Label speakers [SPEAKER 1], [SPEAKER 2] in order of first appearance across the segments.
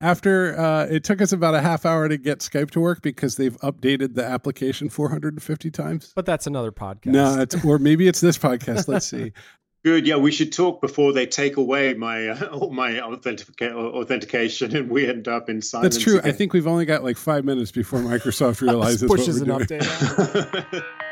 [SPEAKER 1] After uh, it took us about a half hour to get Skype to work because they've updated the application 450 times.
[SPEAKER 2] But that's another podcast.
[SPEAKER 1] No, it's, or maybe it's this podcast. Let's see.
[SPEAKER 3] Good. Yeah, we should talk before they take away my uh, my authentica- authentication and we end up in silence.
[SPEAKER 1] That's true.
[SPEAKER 3] again.
[SPEAKER 1] I think we've only got like five minutes before Microsoft realizes what
[SPEAKER 2] pushes
[SPEAKER 1] we're
[SPEAKER 2] an
[SPEAKER 1] doing.
[SPEAKER 2] update.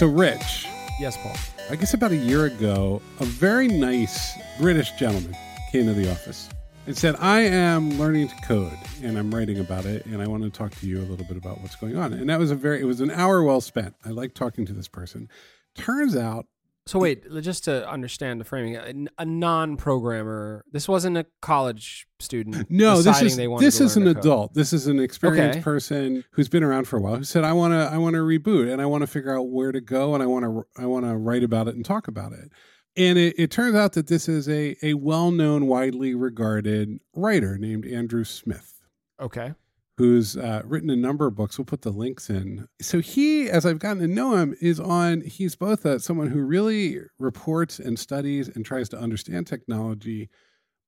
[SPEAKER 1] So, Rich,
[SPEAKER 2] yes, Paul.
[SPEAKER 1] I guess about a year ago, a very nice British gentleman came to the office and said, I am learning to code and I'm writing about it and I want to talk to you a little bit about what's going on. And that was a very, it was an hour well spent. I like talking to this person. Turns out,
[SPEAKER 2] So wait, just to understand the framing, a, a non-programmer. This wasn't a college student.
[SPEAKER 1] no, this is this is an adult. This is an experienced
[SPEAKER 2] Okay.
[SPEAKER 1] person who's been around for a while who said, I want to, I want to reboot and I want to figure out where to go and I want to, I want to write about it and talk about it. And it, it turns out that this is a, a well known, widely regarded writer named Andrew Smith.
[SPEAKER 2] Okay.
[SPEAKER 1] Who's uh, written a number of books. We'll put the links in. So he, as I've gotten to know him, is on. He's both a, someone who really reports and studies and tries to understand technology,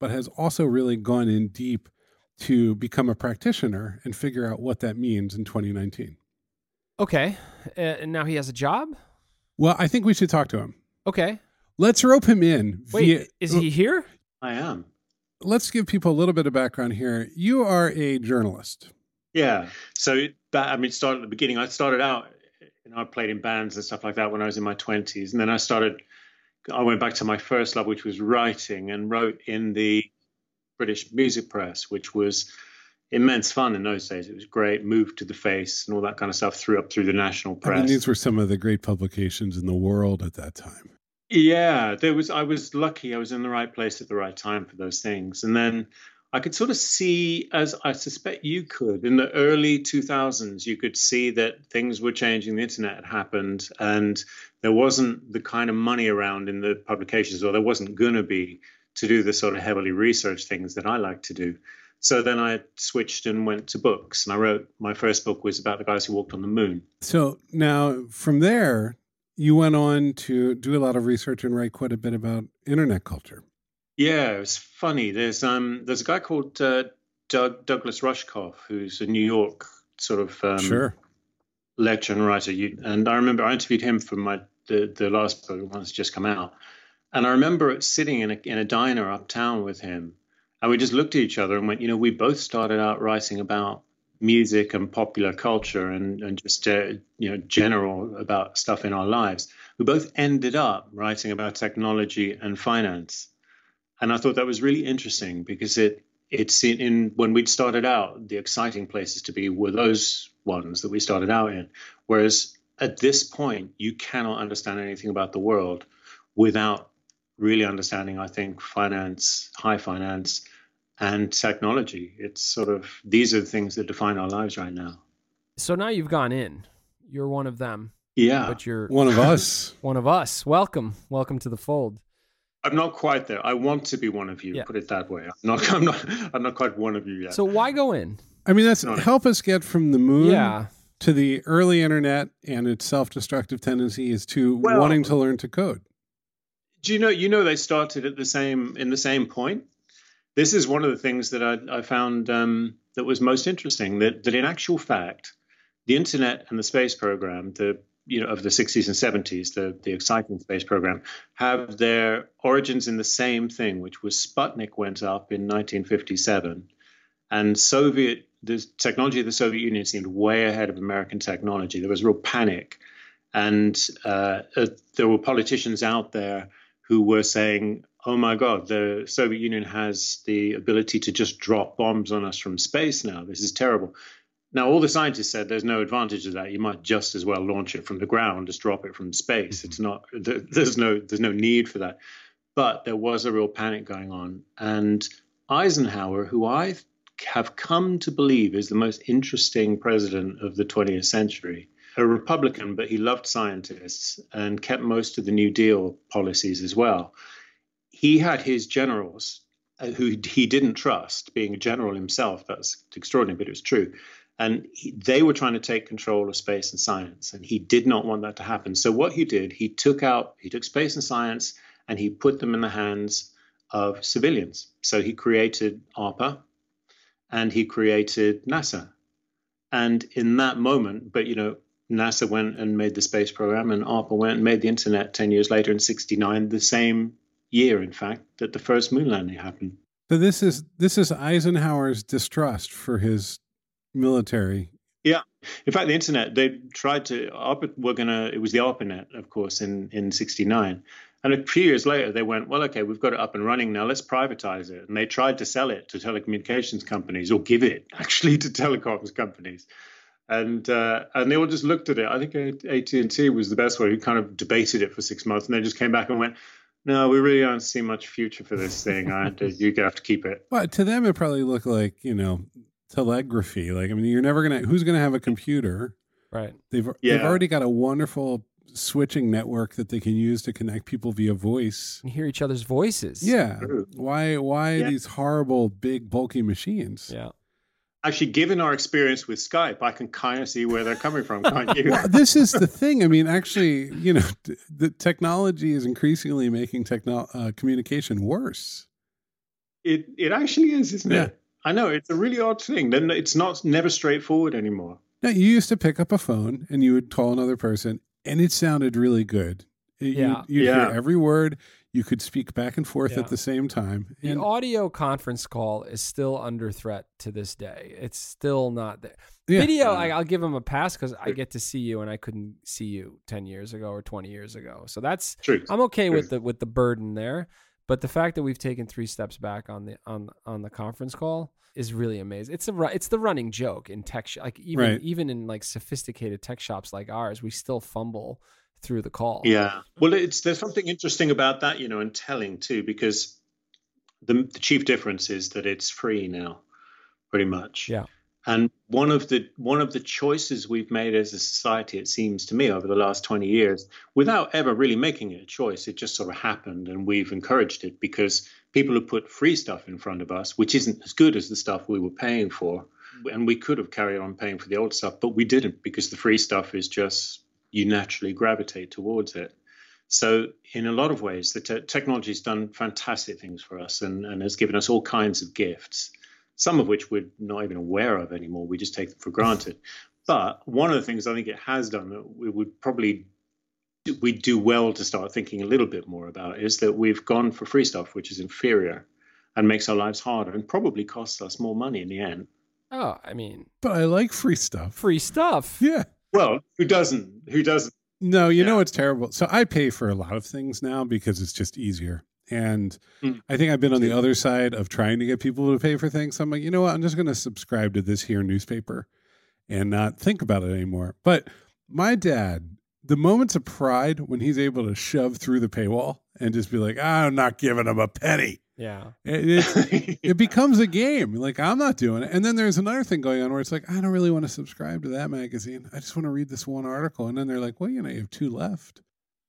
[SPEAKER 1] but has also really gone in deep to become a practitioner and figure out what that means in 2019.
[SPEAKER 2] Okay. Uh, and now he has a job.
[SPEAKER 1] Well, I think we should talk to him.
[SPEAKER 2] Okay.
[SPEAKER 1] Let's rope him in.
[SPEAKER 2] Wait,
[SPEAKER 1] via-
[SPEAKER 2] is he here?
[SPEAKER 3] I am.
[SPEAKER 1] Let's give people a little bit of background here. You are a journalist.
[SPEAKER 3] Yeah. Um, so that I mean, it started at the beginning. I started out, you know, I played in bands and stuff like that when I was in my twenties, and then I started. I went back to my first love, which was writing, and wrote in the British music press, which was immense fun in those days. It was great. Moved to the face and all that kind of stuff. Threw up through the national
[SPEAKER 1] I
[SPEAKER 3] press.
[SPEAKER 1] mean, these were some of the great publications in the world at that time.
[SPEAKER 3] Yeah, there was. I was lucky. I was in the right place at the right time for those things, and then I could sort of see, as I suspect you could, in the early 2000s, you could see that things were changing. The internet had happened, and there wasn't the kind of money around in the publications, or there wasn't going to be to do the sort of heavily researched things that I like to do. So then I switched and went to books, and I wrote my first book was about the guys who walked on the moon.
[SPEAKER 1] So now from there, you went on to do a lot of research and write quite a bit about internet culture.
[SPEAKER 3] Yeah, it was funny. There's um there's a guy called uh, Doug Douglas Rushkoff who's a New York sort of um,
[SPEAKER 1] sure.
[SPEAKER 3] lecturer and writer. You, and I remember I interviewed him for my the the last book, that's just come out. And I remember sitting in a in a diner uptown with him, and we just looked at each other and went, you know, we both started out writing about music and popular culture and and just uh, you know general about stuff in our lives. We both ended up writing about technology and finance and I thought that was really interesting because it it's in, in when we'd started out, the exciting places to be were those ones that we started out in. Whereas at this point, you cannot understand anything about the world without really understanding, I think, finance, high finance, and technology. It's sort of these are the things that define our lives right now.
[SPEAKER 2] So now you've gone in. You're one of them,
[SPEAKER 3] Yeah,
[SPEAKER 2] but you're
[SPEAKER 1] One of us.
[SPEAKER 2] one of us. Welcome, welcome to the fold.
[SPEAKER 3] I'm not quite there. I want to be one of you.
[SPEAKER 2] Yeah.
[SPEAKER 3] Put it that way. I'm not. I'm not. I'm not quite one of you yet.
[SPEAKER 2] So why go in?
[SPEAKER 1] I mean, that's
[SPEAKER 3] No, no.
[SPEAKER 1] help us get from the moon
[SPEAKER 2] Yeah.
[SPEAKER 1] to the early internet and its self-destructive tendencies to
[SPEAKER 3] Well-
[SPEAKER 1] wanting to learn to code.
[SPEAKER 3] Do you know? You know, they started at the same in the same point. This is one of the things that I, I found um, that was most interesting. That that in actual fact, the internet and the space program, the you know of the 60s and 70s, the the exciting space program, have their origins in the same thing, which was Sputnik went up in 1957, and Soviet the technology of the Soviet Union seemed way ahead of American technology. There was real panic, and uh, uh, there were politicians out there who were saying, "Oh my God, the Soviet Union has the ability to just drop bombs on us from space now. This is terrible." Now, all the scientists said there's no advantage of that. You might just as well launch it from the ground as drop it from space. It's not. There's no. There's no need for that. But there was a real panic going on, and Eisenhower, who I have come to believe is the most interesting president of the 20th century, a Republican, but he loved scientists and kept most of the New Deal policies as well. He had his generals uh, who he didn't trust, being a general himself. That's extraordinary, but it was true. And he, they were trying to take control of space and science, and he did not want that to happen. So what he did, he took out, he took space and science, and he put them in the hands of civilians. So he created ARPA, and he created NASA. And in that moment, but you know, NASA went and made the space program, and ARPA went and made the internet 10 years later in 69, the same year, in fact, that the first moon landing happened.
[SPEAKER 1] So this is this is Eisenhower's distrust for his military.
[SPEAKER 3] Yeah, in fact, the internet they tried to we're gonna it was the ARPANET, of course, in in '69, and a few years later they went, well, okay, we've got it up and running now. Let's privatize it, and they tried to sell it to telecommunications companies or give it actually to telecoms companies and uh, and they all just looked at it. I think AT and T was the best one. Who kind of debated it for six months, and they just came back and went, "No, we really don't see much future for this thing. I, you have to keep it."
[SPEAKER 1] Well, to them, it probably looked like you know telegraphy. Like I mean, you're never gonna. Who's gonna have a computer?
[SPEAKER 2] Right.
[SPEAKER 1] They've yeah. they've already got a wonderful switching network that they can use to connect people via voice
[SPEAKER 2] and hear each other's voices.
[SPEAKER 1] Yeah. Why why yeah. these horrible big bulky machines?
[SPEAKER 2] Yeah
[SPEAKER 3] actually given our experience with skype i can kind of see where they're coming from can't you
[SPEAKER 1] well, this is the thing i mean actually you know the technology is increasingly making techno- uh, communication worse
[SPEAKER 3] it it actually is isn't yeah. it i know it's a really odd thing then it's not never straightforward anymore
[SPEAKER 1] now you used to pick up a phone and you would call another person and it sounded really good
[SPEAKER 2] yeah.
[SPEAKER 1] you, yeah. hear every word you could speak back and forth yeah. at the same time.
[SPEAKER 2] The and, audio conference call is still under threat to this day. It's still not there. Yeah. Video, I, mm. will give them a pass because I get to see you, and I couldn't see you ten years ago or twenty years ago. So that's
[SPEAKER 3] True.
[SPEAKER 2] I'm okay True. with the with the burden there. But the fact that we've taken three steps back on the on on the conference call is really amazing. It's a it's the running joke in tech sh- like even right. even in like sophisticated tech shops like ours, we still fumble through the call.
[SPEAKER 3] Yeah. Well, it's there's something interesting about that, you know, and telling too, because the, the chief difference is that it's free now, pretty much.
[SPEAKER 2] Yeah.
[SPEAKER 3] And one of the one of the choices we've made as a society, it seems to me, over the last 20 years, without ever really making it a choice, it just sort of happened, and we've encouraged it because people have put free stuff in front of us, which isn't as good as the stuff we were paying for, and we could have carried on paying for the old stuff, but we didn't because the free stuff is just you naturally gravitate towards it. So, in a lot of ways, the te- technology has done fantastic things for us and, and has given us all kinds of gifts, some of which we're not even aware of anymore. We just take them for granted. But one of the things I think it has done that we would probably we do well to start thinking a little bit more about is that we've gone for free stuff, which is inferior and makes our lives harder and probably costs us more money in the end.
[SPEAKER 2] Oh, I mean,
[SPEAKER 1] but I like free stuff.
[SPEAKER 2] Free stuff.
[SPEAKER 1] Yeah.
[SPEAKER 3] Well, who doesn't? Who doesn't?
[SPEAKER 1] No, you yeah. know it's terrible. So I pay for a lot of things now because it's just easier. And mm. I think I've been on the other side of trying to get people to pay for things. So I'm like, you know what? I'm just going to subscribe to this here newspaper and not think about it anymore. But my dad, the moments of pride when he's able to shove through the paywall and just be like, I'm not giving him a penny.
[SPEAKER 2] Yeah.
[SPEAKER 1] It, it, becomes a game. Like, I'm not doing it. And then there's another thing going on where it's like, I don't really want to subscribe to that magazine. I just want to read this one article. And then they're like, well, you know, you have two left.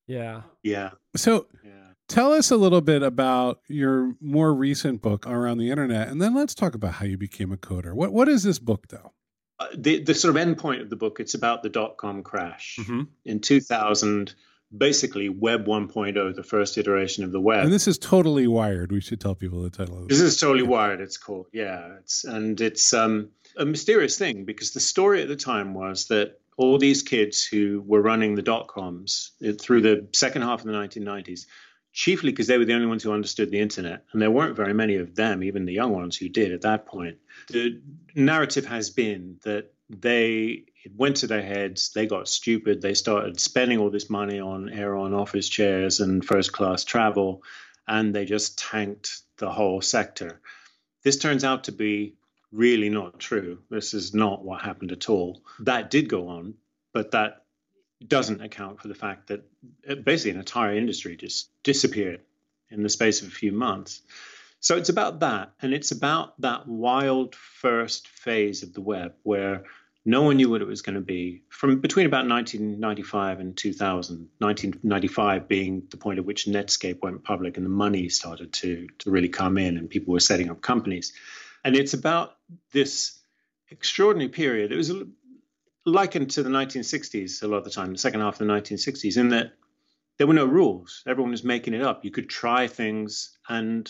[SPEAKER 2] Yeah.
[SPEAKER 3] Yeah.
[SPEAKER 1] So yeah. Tell us a little bit about your more recent book around the internet. And then let's talk about how you became a coder. What What is this book, though?
[SPEAKER 3] Uh, the, the sort of end point of the book, it's about the dot com crash mm-hmm. in 2000 basically Web 1.0, the first iteration of the web.
[SPEAKER 1] And this is totally wired. We should tell people the title of
[SPEAKER 3] this. This is totally wired. It's called, yeah. It's and it's um, a mysterious thing because the story at the time was that all these kids who were running the dot coms through the second half of the 1990s, chiefly because they were the only ones who understood the internet, and there weren't very many of them, even the young ones who did at that point. The narrative has been that they it went to their heads. They got stupid. They started spending all this money on air on office chairs and first class travel, and they just tanked the whole sector. This turns out to be really not true. This is not what happened at all. That did go on, but that doesn't account for the fact that uh, basically an entire industry just disappeared in the space of a few months. So it's about that, and it's about that wild first phase of the web where No one knew what it was going to be. From between about 1995 and 2000, 1995 being the point at which Netscape went public and the money started to, to really come in and people were setting up companies. And it's about this extraordinary period. It was likened to the 1960s a lot of the time, the second half of the 1960s, in that there were no rules. Everyone was making it up. You could try things and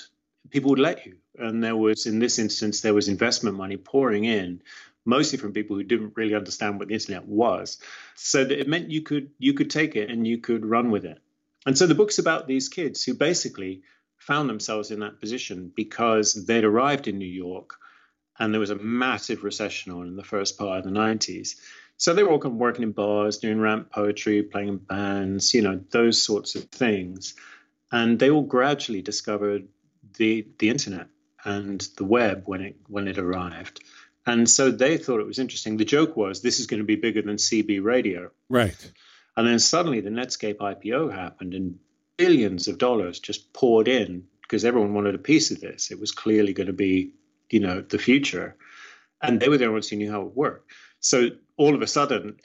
[SPEAKER 3] people would let you. And there was, in this instance, there was investment money pouring in mostly from people who didn't really understand what the internet was. So that it meant you could you could take it and you could run with it. And so the book's about these kids who basically found themselves in that position because they'd arrived in New York and there was a massive recession on in the first part of the 90s. So they were all kind of working in bars, doing ramp poetry, playing in bands, you know, those sorts of things. And they all gradually discovered the the internet and the web when it when it arrived. And so they thought it was interesting. The joke was this is going to be bigger than CB radio.
[SPEAKER 1] Right.
[SPEAKER 3] And then suddenly the Netscape IPO happened and billions of dollars just poured in because everyone wanted a piece of this. It was clearly going to be, you know, the future. And they were the only ones who knew how it worked. So all of a sudden,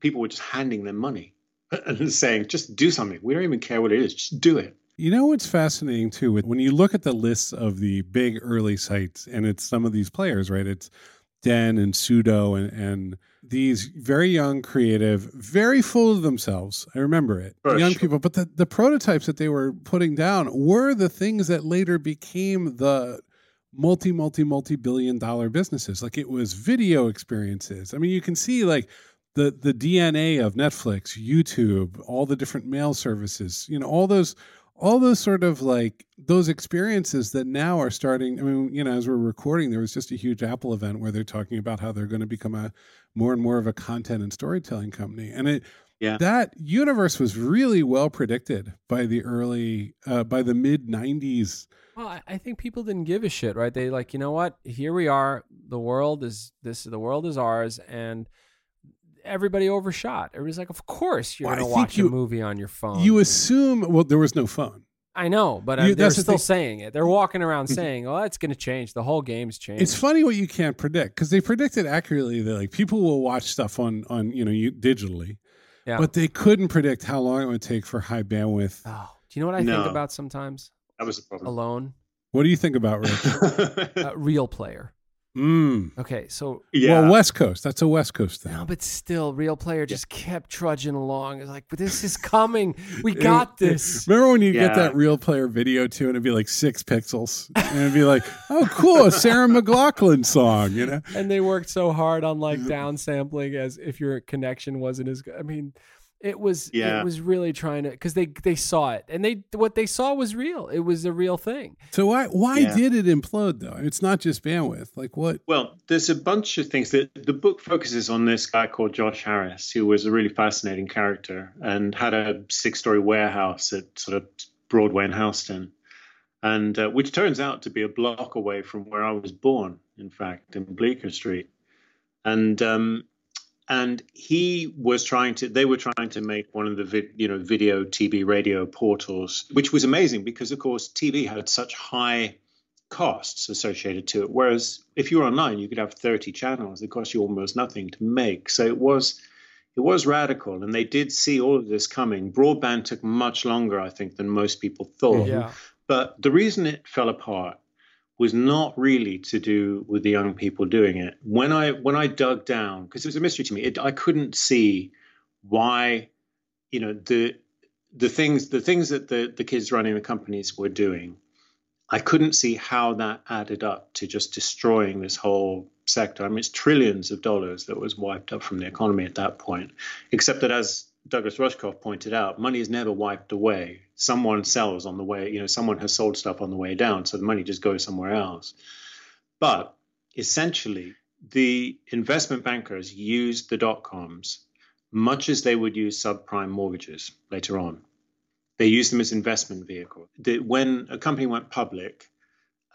[SPEAKER 3] people were just handing them money and saying, just do something. We don't even care what it is, just do it.
[SPEAKER 1] You know what's fascinating too? When you look at the lists of the big early sites, and it's some of these players, right? It's Den and Pseudo and, and these very young, creative, very full of themselves. I remember it. young sure. people. But the, the prototypes that they were putting down were the things that later became the multi, multi, multi billion dollar businesses. Like it was video experiences. I mean, you can see like the the DNA of Netflix, YouTube, all the different mail services, you know, all those all those sort of like those experiences that now are starting. I mean, you know, as we're recording, there was just a huge Apple event where they're talking about how they're going to become a more and more of a content and storytelling company. And it, yeah. that universe was really well predicted by the early, uh, by the mid 90s.
[SPEAKER 2] Well, I think people didn't give a shit, right? They like, you know what? Here we are. The world is this. The world is ours, and everybody overshot. Everybody's like, of course you're well, going to watch you, a movie on your phone.
[SPEAKER 1] You assume, well, there was no phone.
[SPEAKER 2] I know, but you, they're still the saying it. They're walking around saying, "Oh, it's going to change. The whole game's changed."
[SPEAKER 1] It's funny what you can't predict because they predicted accurately that like people will watch stuff on on you know you, digitally, yeah. but they couldn't predict how long it would take for high bandwidth.
[SPEAKER 2] Oh, do you know what I no. think about sometimes?
[SPEAKER 3] That was a problem.
[SPEAKER 2] Alone.
[SPEAKER 1] What do you think about Rich?
[SPEAKER 2] uh, real player.
[SPEAKER 1] Mm.
[SPEAKER 2] Okay, so
[SPEAKER 1] yeah. Well, West Coast. That's a West Coast thing.
[SPEAKER 2] No, but still, real player just kept trudging along. It's like, but this is coming. We got this.
[SPEAKER 1] Remember when you yeah. get that real player video too, and it'd be like six pixels, and it'd be like, oh, cool, a Sarah McLachlan song, you know?
[SPEAKER 2] And they worked so hard on like downsampling as if your connection wasn't as good. I mean, it was yeah. it was really trying to because they they saw it and they what they saw was real. It was a real thing.
[SPEAKER 1] So why why yeah. did it implode though? It's not just bandwidth. Like what?
[SPEAKER 3] Well, there's a bunch of things that the book focuses on. This guy called Josh Harris, who was a really fascinating character and had a six story warehouse at sort of Broadway in Houston, and uh, which turns out to be a block away from where I was born. In fact, in Bleecker Street, and um, and he was trying to they were trying to make one of the vid, you know video tv radio portals which was amazing because of course tv had such high costs associated to it. Whereas if you were online you could have 30 channels. It cost you almost nothing to make. So it was it was radical. And they did see all of this coming. Broadband took much longer i think than most people thought.
[SPEAKER 2] Yeah.
[SPEAKER 3] but the reason it fell apart was not really to do with the young people doing it. When I when I dug down, because it was a mystery to me, it, I couldn't see why, you know, the the things the things that the the kids running the companies were doing. I couldn't see how that added up to just destroying this whole sector. I mean, it's trillions of dollars that was wiped up from the economy at that point. Except that, as Douglas Rushkoff pointed out, money is never wiped away. Someone sells on the way, you know, someone has sold stuff on the way down, so the money just goes somewhere else. But essentially, the investment bankers used the dot coms much as they would use subprime mortgages later on. They used them as investment vehicles. When a company went public,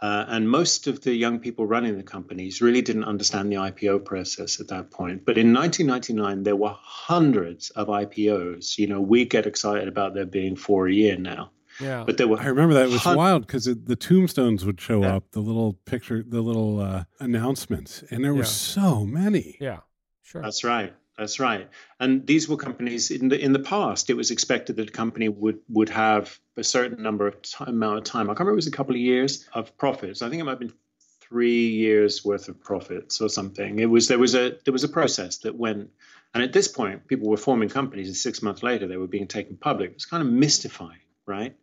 [SPEAKER 3] uh, and most of the young people running the companies really didn't understand the IPO process at that point. But in 1999, there were hundreds of IPOs. You know, we get excited about there being four a year now.
[SPEAKER 2] Yeah.
[SPEAKER 3] But there were.
[SPEAKER 1] I remember that it was hun- wild because the tombstones would show yeah. up, the little picture, the little uh, announcements, and there were yeah. so many.
[SPEAKER 2] Yeah. Sure.
[SPEAKER 3] That's right. That's right. And these were companies in the in the past. It was expected that a company would would have a certain number of time, amount of time. I can't remember. It was a couple of years of profits. I think it might have been three years worth of profits or something. It was there was a there was a process that went. And at this point, people were forming companies, and six months later, they were being taken public. It was kind of mystifying, right?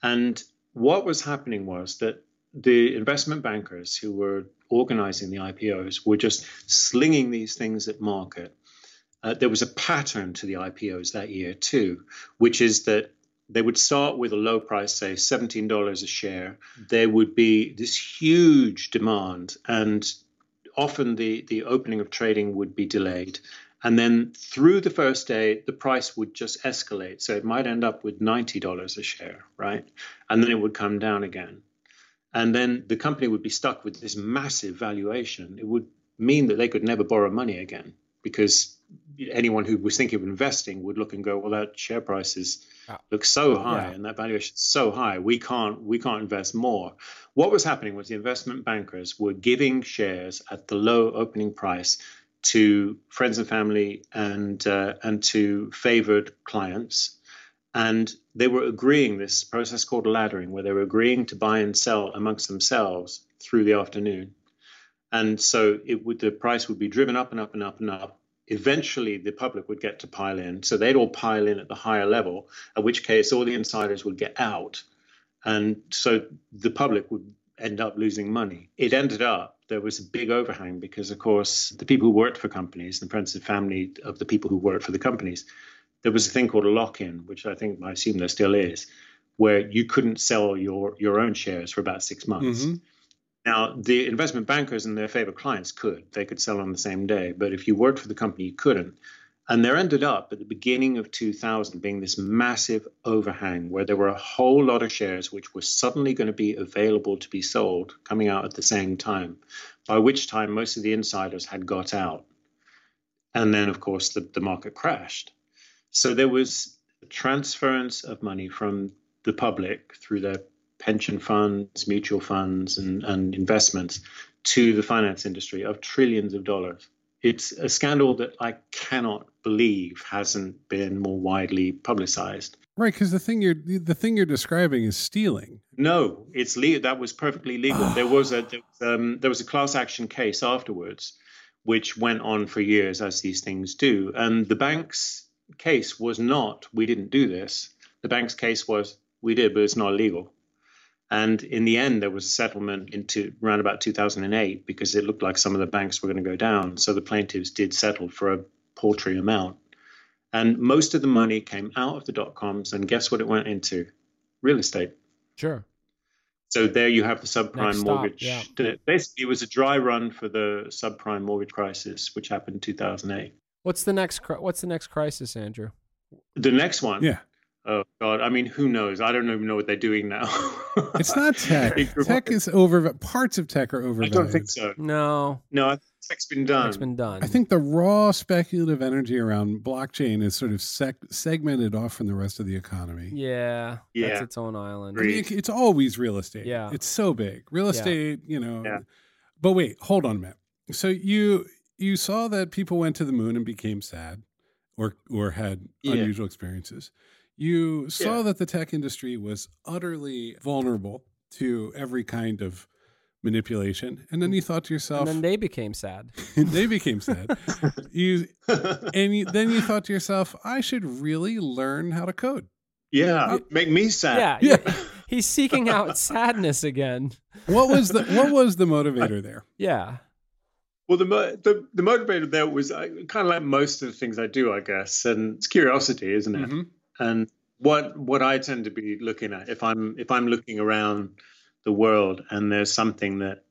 [SPEAKER 3] And what was happening was that the investment bankers who were organizing the IPOs were just slinging these things at market uh, there was a pattern to the IPOs that year too, which is that they would start with a low price, say $17 a share. There would be this huge demand, and often the, the opening of trading would be delayed. And then through the first day, the price would just escalate. So it might end up with $90 a share, right? And then it would come down again. And then the company would be stuck with this massive valuation. It would mean that they could never borrow money again because anyone who was thinking of investing would look and go, well, that share price is looks so high yeah. and that valuation is so high, we can't we can't invest more. What was happening was the investment bankers were giving shares at the low opening price to friends and family and uh, and to favored clients. And they were agreeing this process called laddering, where they were agreeing to buy and sell amongst themselves through the afternoon. And so it would the price would be driven up and up and up and up eventually the public would get to pile in. So they'd all pile in at the higher level, at which case all the insiders would get out. And so the public would end up losing money. It ended up there was a big overhang because, of course, the people who worked for companies, the friends and family of the people who worked for the companies, there was a thing called a lock-in, which I think I assume there still is, where you couldn't sell your your own shares for about six months. Mm-hmm. Now, the investment bankers and their favorite clients could. They could sell on the same day. But if you worked for the company, you couldn't. And there ended up at the beginning of 2000 being this massive overhang where there were a whole lot of shares which were suddenly going to be available to be sold coming out at the same time, by which time most of the insiders had got out. And then, of course, the, the market crashed. So there was a transference of money from the public through their pension funds, mutual funds, and, and investments to the finance industry of trillions of dollars. It's a scandal that I cannot believe hasn't been more widely publicized.
[SPEAKER 1] Right, because the thing you're the thing you're describing is stealing.
[SPEAKER 3] No, it's legal. That was perfectly legal. there was a there was, um, there was a class action case afterwards, which went on for years, as these things do. And the bank's case was not we didn't do this. The bank's case was we did, but it's not illegal. And in the end, there was a settlement into around about 2008 because it looked like some of the banks were going to go down. So the plaintiffs did settle for a paltry amount. And most of the money came out of the dot coms. And guess what it went into? Real estate.
[SPEAKER 2] Sure.
[SPEAKER 3] So there you have the subprime mortgage. Yeah. Basically, it was a dry run for the subprime mortgage crisis, which happened in 2008.
[SPEAKER 2] What's the next? What's the next crisis, Andrew?
[SPEAKER 3] The next one.
[SPEAKER 1] Yeah.
[SPEAKER 3] Oh God! I mean, who knows? I don't even know what they're doing now.
[SPEAKER 1] it's not tech. tech is over. Parts of tech are overvalued.
[SPEAKER 3] I don't think so.
[SPEAKER 2] No,
[SPEAKER 3] no. Tech's been done.
[SPEAKER 2] Tech's been done.
[SPEAKER 1] I think the raw speculative energy around blockchain is sort of sec- segmented off from the rest of the economy.
[SPEAKER 2] Yeah, yeah. That's its own island.
[SPEAKER 1] I mean, it's always real estate.
[SPEAKER 2] Yeah,
[SPEAKER 1] it's so big. Real estate, yeah. you know. Yeah. But wait, hold on, Matt. So you you saw that people went to the moon and became sad, or or had yeah. unusual experiences you saw yeah. that the tech industry was utterly vulnerable to every kind of manipulation and then you thought to yourself
[SPEAKER 2] and then they became sad
[SPEAKER 1] they became sad you and you, then you thought to yourself i should really learn how to code
[SPEAKER 3] yeah make me sad
[SPEAKER 2] yeah, yeah. he's seeking out sadness again
[SPEAKER 1] what was the what was the motivator there
[SPEAKER 2] yeah
[SPEAKER 3] well, the, the the motivator there was uh, kind of like most of the things I do, I guess, and it's curiosity, isn't it? Mm-hmm. And what what I tend to be looking at if I'm if I'm looking around the world and there's something that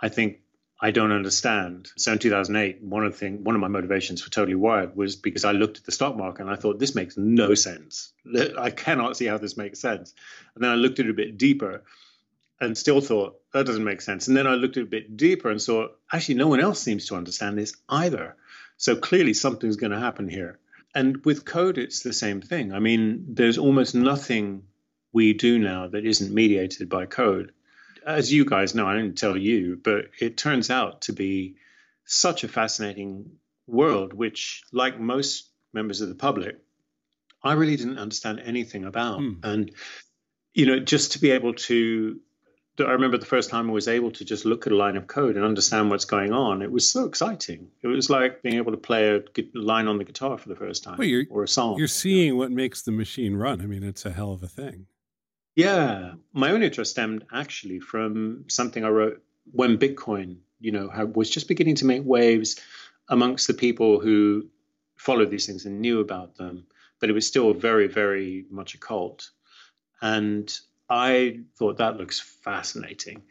[SPEAKER 3] I think I don't understand. So in 2008, one of the thing, one of my motivations for Totally Wired was because I looked at the stock market and I thought this makes no sense. I cannot see how this makes sense. And then I looked at it a bit deeper and still thought that doesn't make sense. And then I looked at it a bit deeper and saw actually no one else seems to understand this either. So clearly something's going to happen here. And with code, it's the same thing. I mean, there's almost nothing we do now that isn't mediated by code. As you guys know, I didn't tell you, but it turns out to be such a fascinating world, which, like most members of the public, I really didn't understand anything about. Mm. And, you know, just to be able to, I remember the first time I was able to just look at a line of code and understand what's going on. It was so exciting. It was like being able to play a line on the guitar for the first time well, or a song.
[SPEAKER 1] You're seeing what makes the machine run. I mean, it's a hell of a thing.
[SPEAKER 3] Yeah. My own interest stemmed actually from something I wrote when Bitcoin, you know, was just beginning to make waves amongst the people who followed these things and knew about them but it was still very, very much a cult. And I thought that looks fascinating,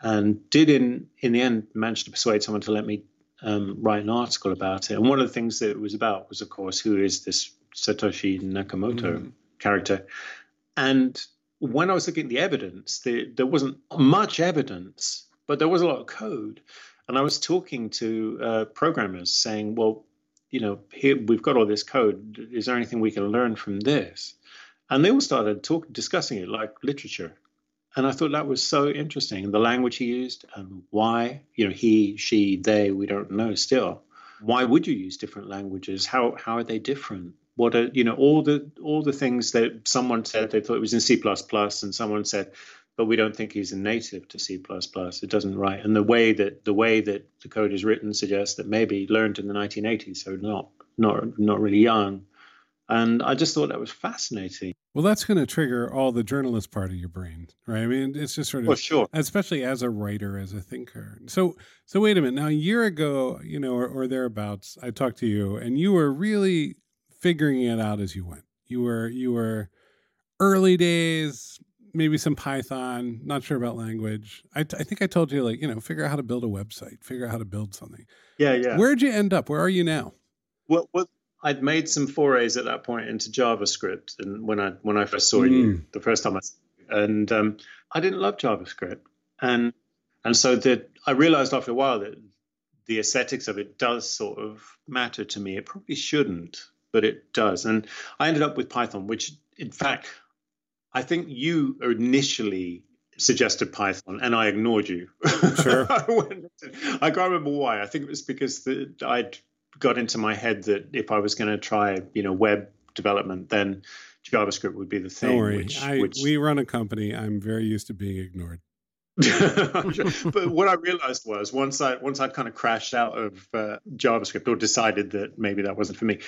[SPEAKER 3] and did in in the end manage to persuade someone to let me um, write an article about it. And one of the things that it was about was, of course, who is this Satoshi Nakamoto mm. character? And when I was looking at the evidence, there, there wasn't much evidence, but there was a lot of code. And I was talking to uh, programmers saying, well, you know, here we've got all this code. Is there anything we can learn from this? And they all started talking, discussing it like literature. And I thought that was so interesting. The language he used and why, you know, he, she, they, we don't know still. Why would you use different languages? How how are they different? What are you know all the all the things that someone said they thought it was in C and someone said but we don't think he's a native to C++. It doesn't write, and the way that the way that the code is written suggests that maybe learned in the 1980s, so not not not really young. And I just thought that was fascinating.
[SPEAKER 1] Well, that's going to trigger all the journalist part of your brain, right? I mean, it's just sort of,
[SPEAKER 3] well, sure.
[SPEAKER 1] especially as a writer, as a thinker. So, so wait a minute. Now, a year ago, you know, or, or thereabouts, I talked to you, and you were really figuring it out as you went. You were, you were early days, maybe some Python, not sure about language. I, I think I told you, like, you know, figure out how to build a website, figure out how to build something.
[SPEAKER 3] Yeah, yeah.
[SPEAKER 1] Where'd you end up? Where are you now?
[SPEAKER 3] Well, well I'd made some forays at that point into JavaScript, and when I when I first saw mm. you the first time I, and um, I didn't love JavaScript, and and so that I realized after a while that the aesthetics of it does sort of matter to me. It probably shouldn't, but it does, and I ended up with Python, which in fact I think you initially suggested Python, and I ignored you.
[SPEAKER 1] Sure.
[SPEAKER 3] I, can't remember why. I think it was because the, I'd got into my head that if I was going to try, you know, web development, then JavaScript would be the thing.
[SPEAKER 1] Don't worry. Which, I, which... We run a company. I'm very used to being ignored.
[SPEAKER 3] but what I realized was once I once I'd kind of crashed out of uh, JavaScript or decided that maybe that wasn't for me,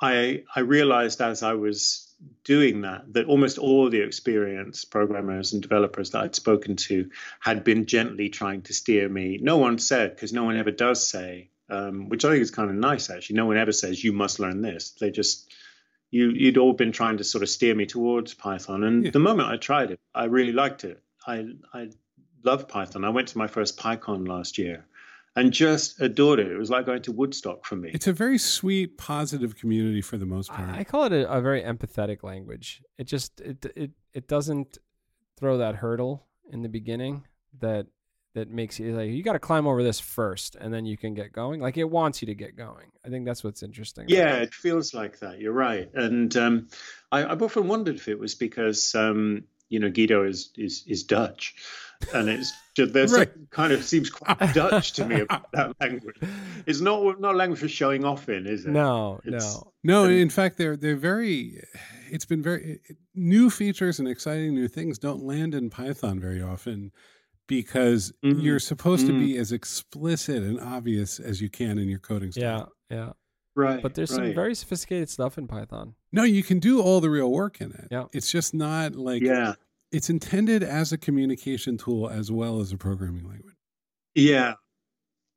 [SPEAKER 3] I I realized as I was doing that that almost all the experienced programmers and developers that I'd spoken to had been gently trying to steer me. No one said, because no one ever does say, um, which I think is kind of nice actually. No one ever says you must learn this. They just you you'd all been trying to sort of steer me towards Python, and yeah. the moment I tried it, I really liked it. I I love Python. I went to my first PyCon last year, and just adored it. It was like going to Woodstock for me.
[SPEAKER 1] It's a very sweet, positive community for the most part.
[SPEAKER 2] I call it a, a very empathetic language. It just it it it doesn't throw that hurdle in the beginning that that makes you like you got to climb over this first and then you can get going like it wants you to get going i think that's what's interesting
[SPEAKER 3] yeah it feels like that you're right and um, I, have often wondered if it was because um, you know guido is is is dutch and it's just, there's right. kind of seems quite Dutch to me about that language. It's not not a language for showing off in, is it?
[SPEAKER 2] No, it's, no,
[SPEAKER 1] no. In fact, they're they're very. It's been very new features and exciting new things don't land in Python very often because mm-hmm. you're supposed mm-hmm. to be as explicit and obvious as you can in your coding
[SPEAKER 2] style. Yeah, yeah.
[SPEAKER 3] Right.
[SPEAKER 2] But there's
[SPEAKER 3] right.
[SPEAKER 2] some very sophisticated stuff in Python.
[SPEAKER 1] No, you can do all the real work in it. Yeah. It's just not like
[SPEAKER 3] yeah
[SPEAKER 1] it's intended as a communication tool as well as a programming language.
[SPEAKER 3] Yeah,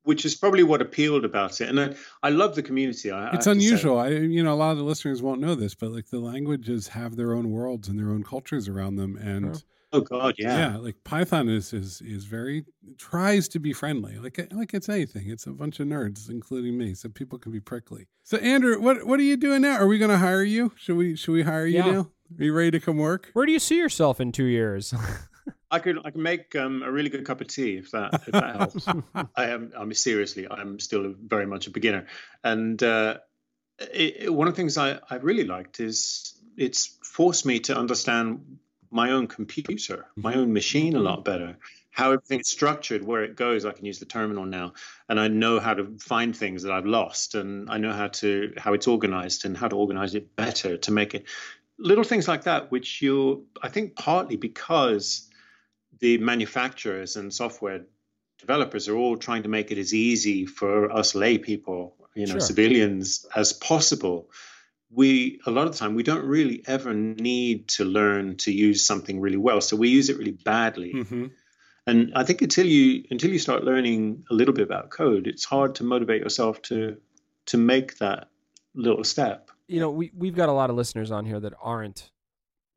[SPEAKER 3] which is probably what appealed about it. And I, I love the community. I,
[SPEAKER 1] it's
[SPEAKER 3] I
[SPEAKER 1] unusual. I, you know, a lot of the listeners won't know this, but like the languages have their own worlds and their own cultures around them. And
[SPEAKER 3] oh god, yeah,
[SPEAKER 1] yeah, like Python is is is very tries to be friendly. Like like it's anything. It's a bunch of nerds, including me, so people can be prickly. So Andrew, what what are you doing now? Are we going to hire you? Should we should we hire you yeah. now? Are you ready to come work?
[SPEAKER 2] Where do you see yourself in two years?
[SPEAKER 3] I could I can make um, a really good cup of tea if that if that helps. I am I mean seriously I'm still a, very much a beginner, and uh, it, it, one of the things I I really liked is it's forced me to understand my own computer, my mm-hmm. own machine a mm-hmm. lot better. how everything is structured, where it goes. I can use the terminal now, and I know how to find things that I've lost, and I know how to how it's organized and how to organize it better to make it little things like that, which you I think partly because the manufacturers and software developers are all trying to make it as easy for us lay people, you know, sure. civilians as possible. We a lot of the time we don't really ever need to learn to use something really well, so we use it really badly. Mm-hmm. And I think until you until you start learning a little bit about code, it's hard to motivate yourself to to make that little step.
[SPEAKER 2] You know, we we've got a lot of listeners on here that aren't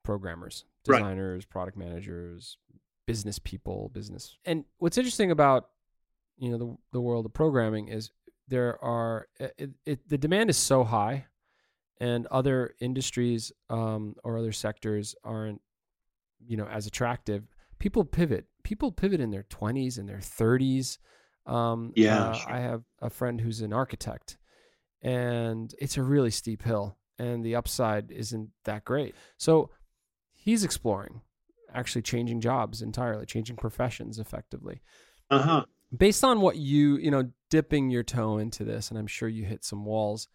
[SPEAKER 2] programmers, designers, right. product managers, business people, business. And what's interesting about you know the the world of programming is there are it, it, the demand is so high, and other industries um, or other sectors aren't you know as attractive. People pivot. People pivot in their twenties and their thirties. Um,
[SPEAKER 3] yeah, uh,
[SPEAKER 2] sure. I have a friend who's an architect, and it's a really steep hill, and the upside isn't that great. So he's exploring actually changing jobs entirely, changing professions effectively.
[SPEAKER 3] Uh huh.
[SPEAKER 2] Based on what you, you know, dipping your toe into this, and I'm sure you hit some walls.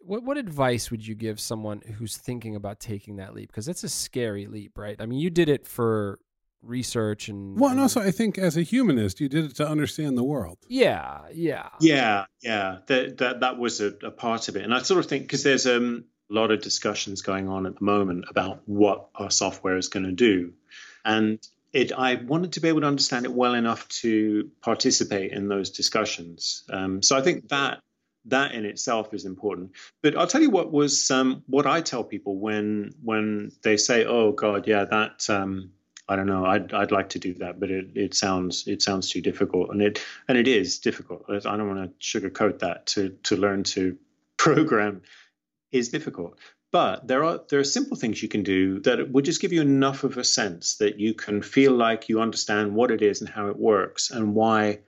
[SPEAKER 2] What what advice would you give someone who's thinking about taking that leap? Because it's a scary leap, right? I mean, you did it for research and
[SPEAKER 1] well, and also I think as a humanist, you did it to understand the world.
[SPEAKER 2] Yeah, yeah,
[SPEAKER 3] yeah, yeah. That that that was a, a part of it, and I sort of think because there's um a lot of discussions going on at the moment about what our software is going to do. And it, I wanted to be able to understand it well enough to participate in those discussions. Um, so I think that that in itself is important. But I'll tell you what was um, what I tell people when when they say, "Oh God, yeah, that um, I don't know, I'd I'd like to do that, but it, it sounds it sounds too difficult," and it and it is difficult. I don't want to sugarcoat that. To to learn to program is difficult. But there are there are simple things you can do that would just give you enough of a sense that you can feel like you understand what it is and how it works and why,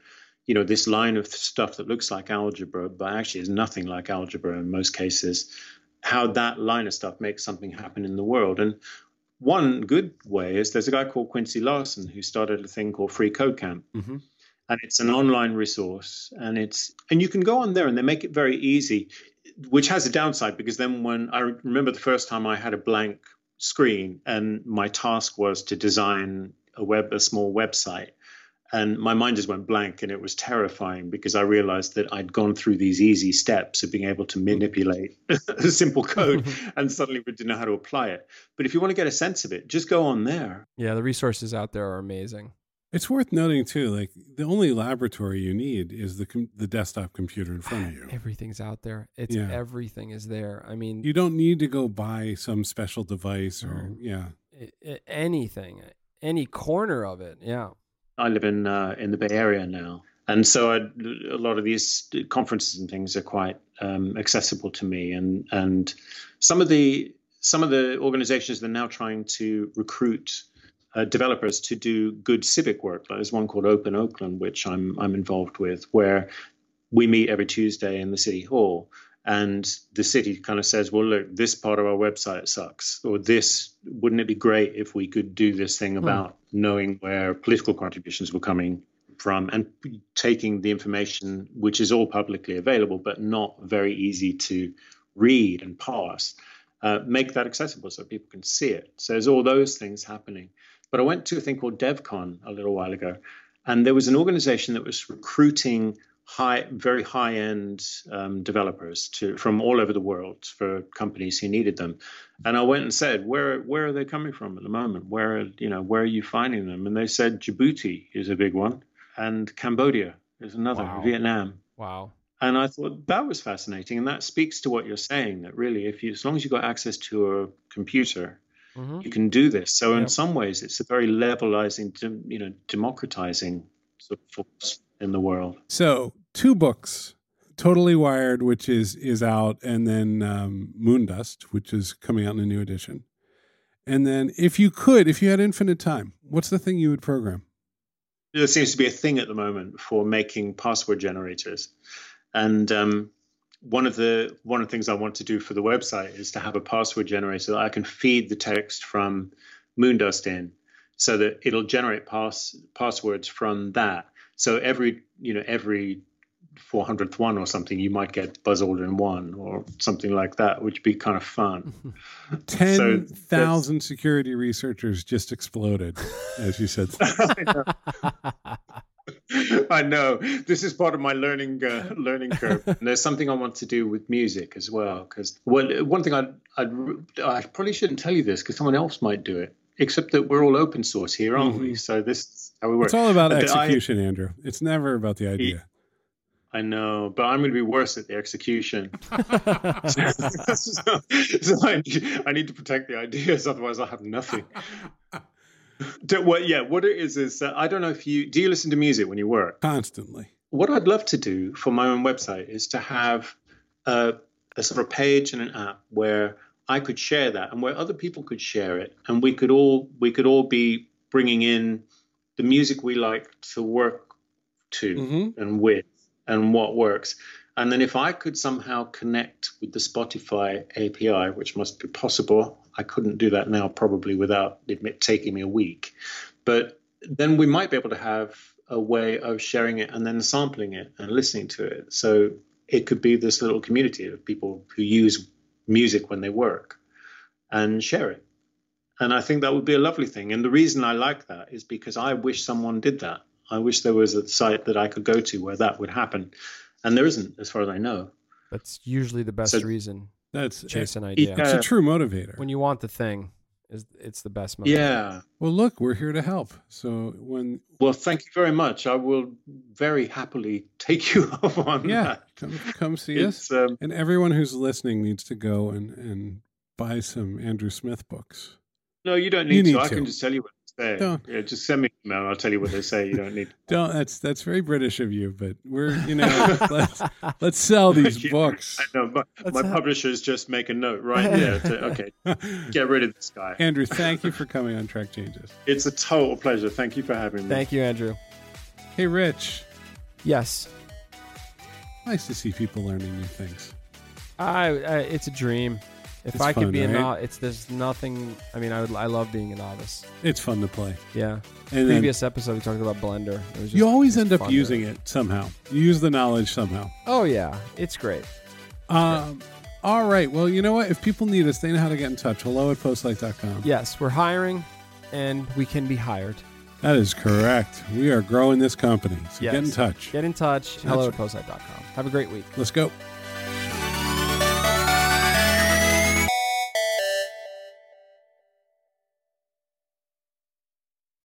[SPEAKER 3] you know, this line of stuff that looks like algebra but actually is nothing like algebra in most cases, how that line of stuff makes something happen in the world. And one good way is there's a guy called Quincy Larson who started a thing called Free Code Camp. Mm-hmm and it's an online resource and it's and you can go on there and they make it very easy which has a downside because then when I remember the first time I had a blank screen and my task was to design a web a small website and my mind just went blank and it was terrifying because I realized that I'd gone through these easy steps of being able to mm-hmm. manipulate simple code mm-hmm. and suddenly we didn't know how to apply it. But if you want to get a sense of it, just go on there.
[SPEAKER 2] Yeah, the resources out there are amazing.
[SPEAKER 1] It's worth noting too, like the only laboratory you need is the com- the desktop computer in front of you.
[SPEAKER 2] Everything's out there. It's yeah. everything is there. I mean,
[SPEAKER 1] you don't need to go buy some special device or yeah,
[SPEAKER 2] it, it, anything, any corner of it. Yeah.
[SPEAKER 3] I live in uh, in the Bay Area now, and so I, a lot of these conferences and things are quite um, accessible to me, and and some of the some of the organizations that are now trying to recruit uh, developers to do good civic work. There's one called Open Oakland, which I'm I'm involved with, where we meet every Tuesday in the city hall, and the city kind of says, "Well, look, this part of our website sucks, or this wouldn't it be great if we could do this thing hmm. about knowing where political contributions were coming." From and taking the information, which is all publicly available, but not very easy to read and parse, uh, make that accessible so people can see it. So there's all those things happening. But I went to a thing called DevCon a little while ago, and there was an organization that was recruiting high, very high-end um, developers to from all over the world for companies who needed them. And I went and said, "Where where are they coming from at the moment? Where you know where are you finding them?" And they said Djibouti is a big one, and Cambodia is another, wow. Vietnam.
[SPEAKER 2] Wow.
[SPEAKER 3] And I thought that was fascinating, and that speaks to what you're saying. That really, if you, as long as you've got access to a computer, Mm-hmm. You can do this. So in some ways, it's a very levelizing, you know, democratizing sort of force in the world.
[SPEAKER 1] So two books, Totally Wired, which is is out, and then um, Moondust, which is coming out in a new edition. And then, if you could, if you had infinite time, what's the thing you would program?
[SPEAKER 3] There seems to be a thing at the moment for making password generators, and um, one of the one of the things I want to do for the website is to have a password generator that I can feed the text from Moondust in. so that it'll generate pass passwords from that. So every you know every 400th one or something, you might get Buzz Aldrin one or something like that, which would be kind of fun.
[SPEAKER 1] 10,000 so security researchers just exploded, as you said.
[SPEAKER 3] I know this is part of my learning uh, learning curve. And there's something I want to do with music as well. Because well, one thing I I I probably shouldn't tell you this because someone else might do it. Except that we're all open source here, aren't mm-hmm. we? So this is how we work.
[SPEAKER 1] It's all about but execution, I, Andrew. It's never about the idea.
[SPEAKER 3] I know, but I'm going to be worse at the execution. so, so I, need, I, need, to protect the ideas, otherwise I'll have nothing. what, yeah, what it is is uh, I don't know if you do you listen to music when you work
[SPEAKER 1] constantly.
[SPEAKER 3] What I'd love to do for my own website is to have a, a sort of page and an app where I could share that and where other people could share it, and we could all we could all be bringing in the music we like to work to mm-hmm. and with and what works. And then if I could somehow connect with the Spotify API, which must be possible, I couldn't do that now probably without it taking me a week. But then we might be able to have a way of sharing it and then sampling it and listening to it. So it could be this little community of people who use music when they work and share it. And I think that would be a lovely thing. And the reason I like that is because I wish someone did that. I wish there was a site that I could go to where that would happen, and there isn't, as far as I know.
[SPEAKER 2] That's usually the best so, reason.
[SPEAKER 1] That's
[SPEAKER 2] chase an idea.
[SPEAKER 1] It's a true motivator.
[SPEAKER 2] When you want the thing, is it's the best
[SPEAKER 3] motivator. Yeah.
[SPEAKER 1] Well, look, we're here to help. So when
[SPEAKER 3] well, thank you very much. I will very happily take you up on
[SPEAKER 1] yeah,
[SPEAKER 3] that.
[SPEAKER 1] Come, come see it's, us. Um, and everyone who's listening needs to go and and buy some Andrew Smith books.
[SPEAKER 3] No, you don't need, you need to. to. I can just tell you what they say. Don't. Yeah, just send me an email. I'll tell you what they say. You don't need. To.
[SPEAKER 1] don't. That's that's very British of you, but we're you know let's let's sell these books.
[SPEAKER 3] I know. My, my publishers just make a note, right? Yeah. To, okay. Get rid of this guy.
[SPEAKER 1] Andrew, thank you for coming on Track Changes.
[SPEAKER 3] It's a total pleasure. Thank you for having me.
[SPEAKER 2] Thank you, Andrew.
[SPEAKER 1] Hey, Rich.
[SPEAKER 2] Yes.
[SPEAKER 1] Nice to see people learning new things.
[SPEAKER 2] I, I it's a dream. If it's I could be right? a novice, it's there's nothing. I mean, I would I love being a novice.
[SPEAKER 1] It's fun to play.
[SPEAKER 2] Yeah. And Previous episode we talked about Blender.
[SPEAKER 1] Just, you always end up using it somehow. You use the knowledge somehow.
[SPEAKER 2] Oh yeah, it's great.
[SPEAKER 1] Um. Great. All right. Well, you know what? If people need us, they know how to get in touch. Hello at postlight.com.
[SPEAKER 2] Yes, we're hiring, and we can be hired.
[SPEAKER 1] That is correct. We are growing this company. So yes. get in touch.
[SPEAKER 2] Get in touch. Hello at postlight.com. Have a great week.
[SPEAKER 1] Let's go.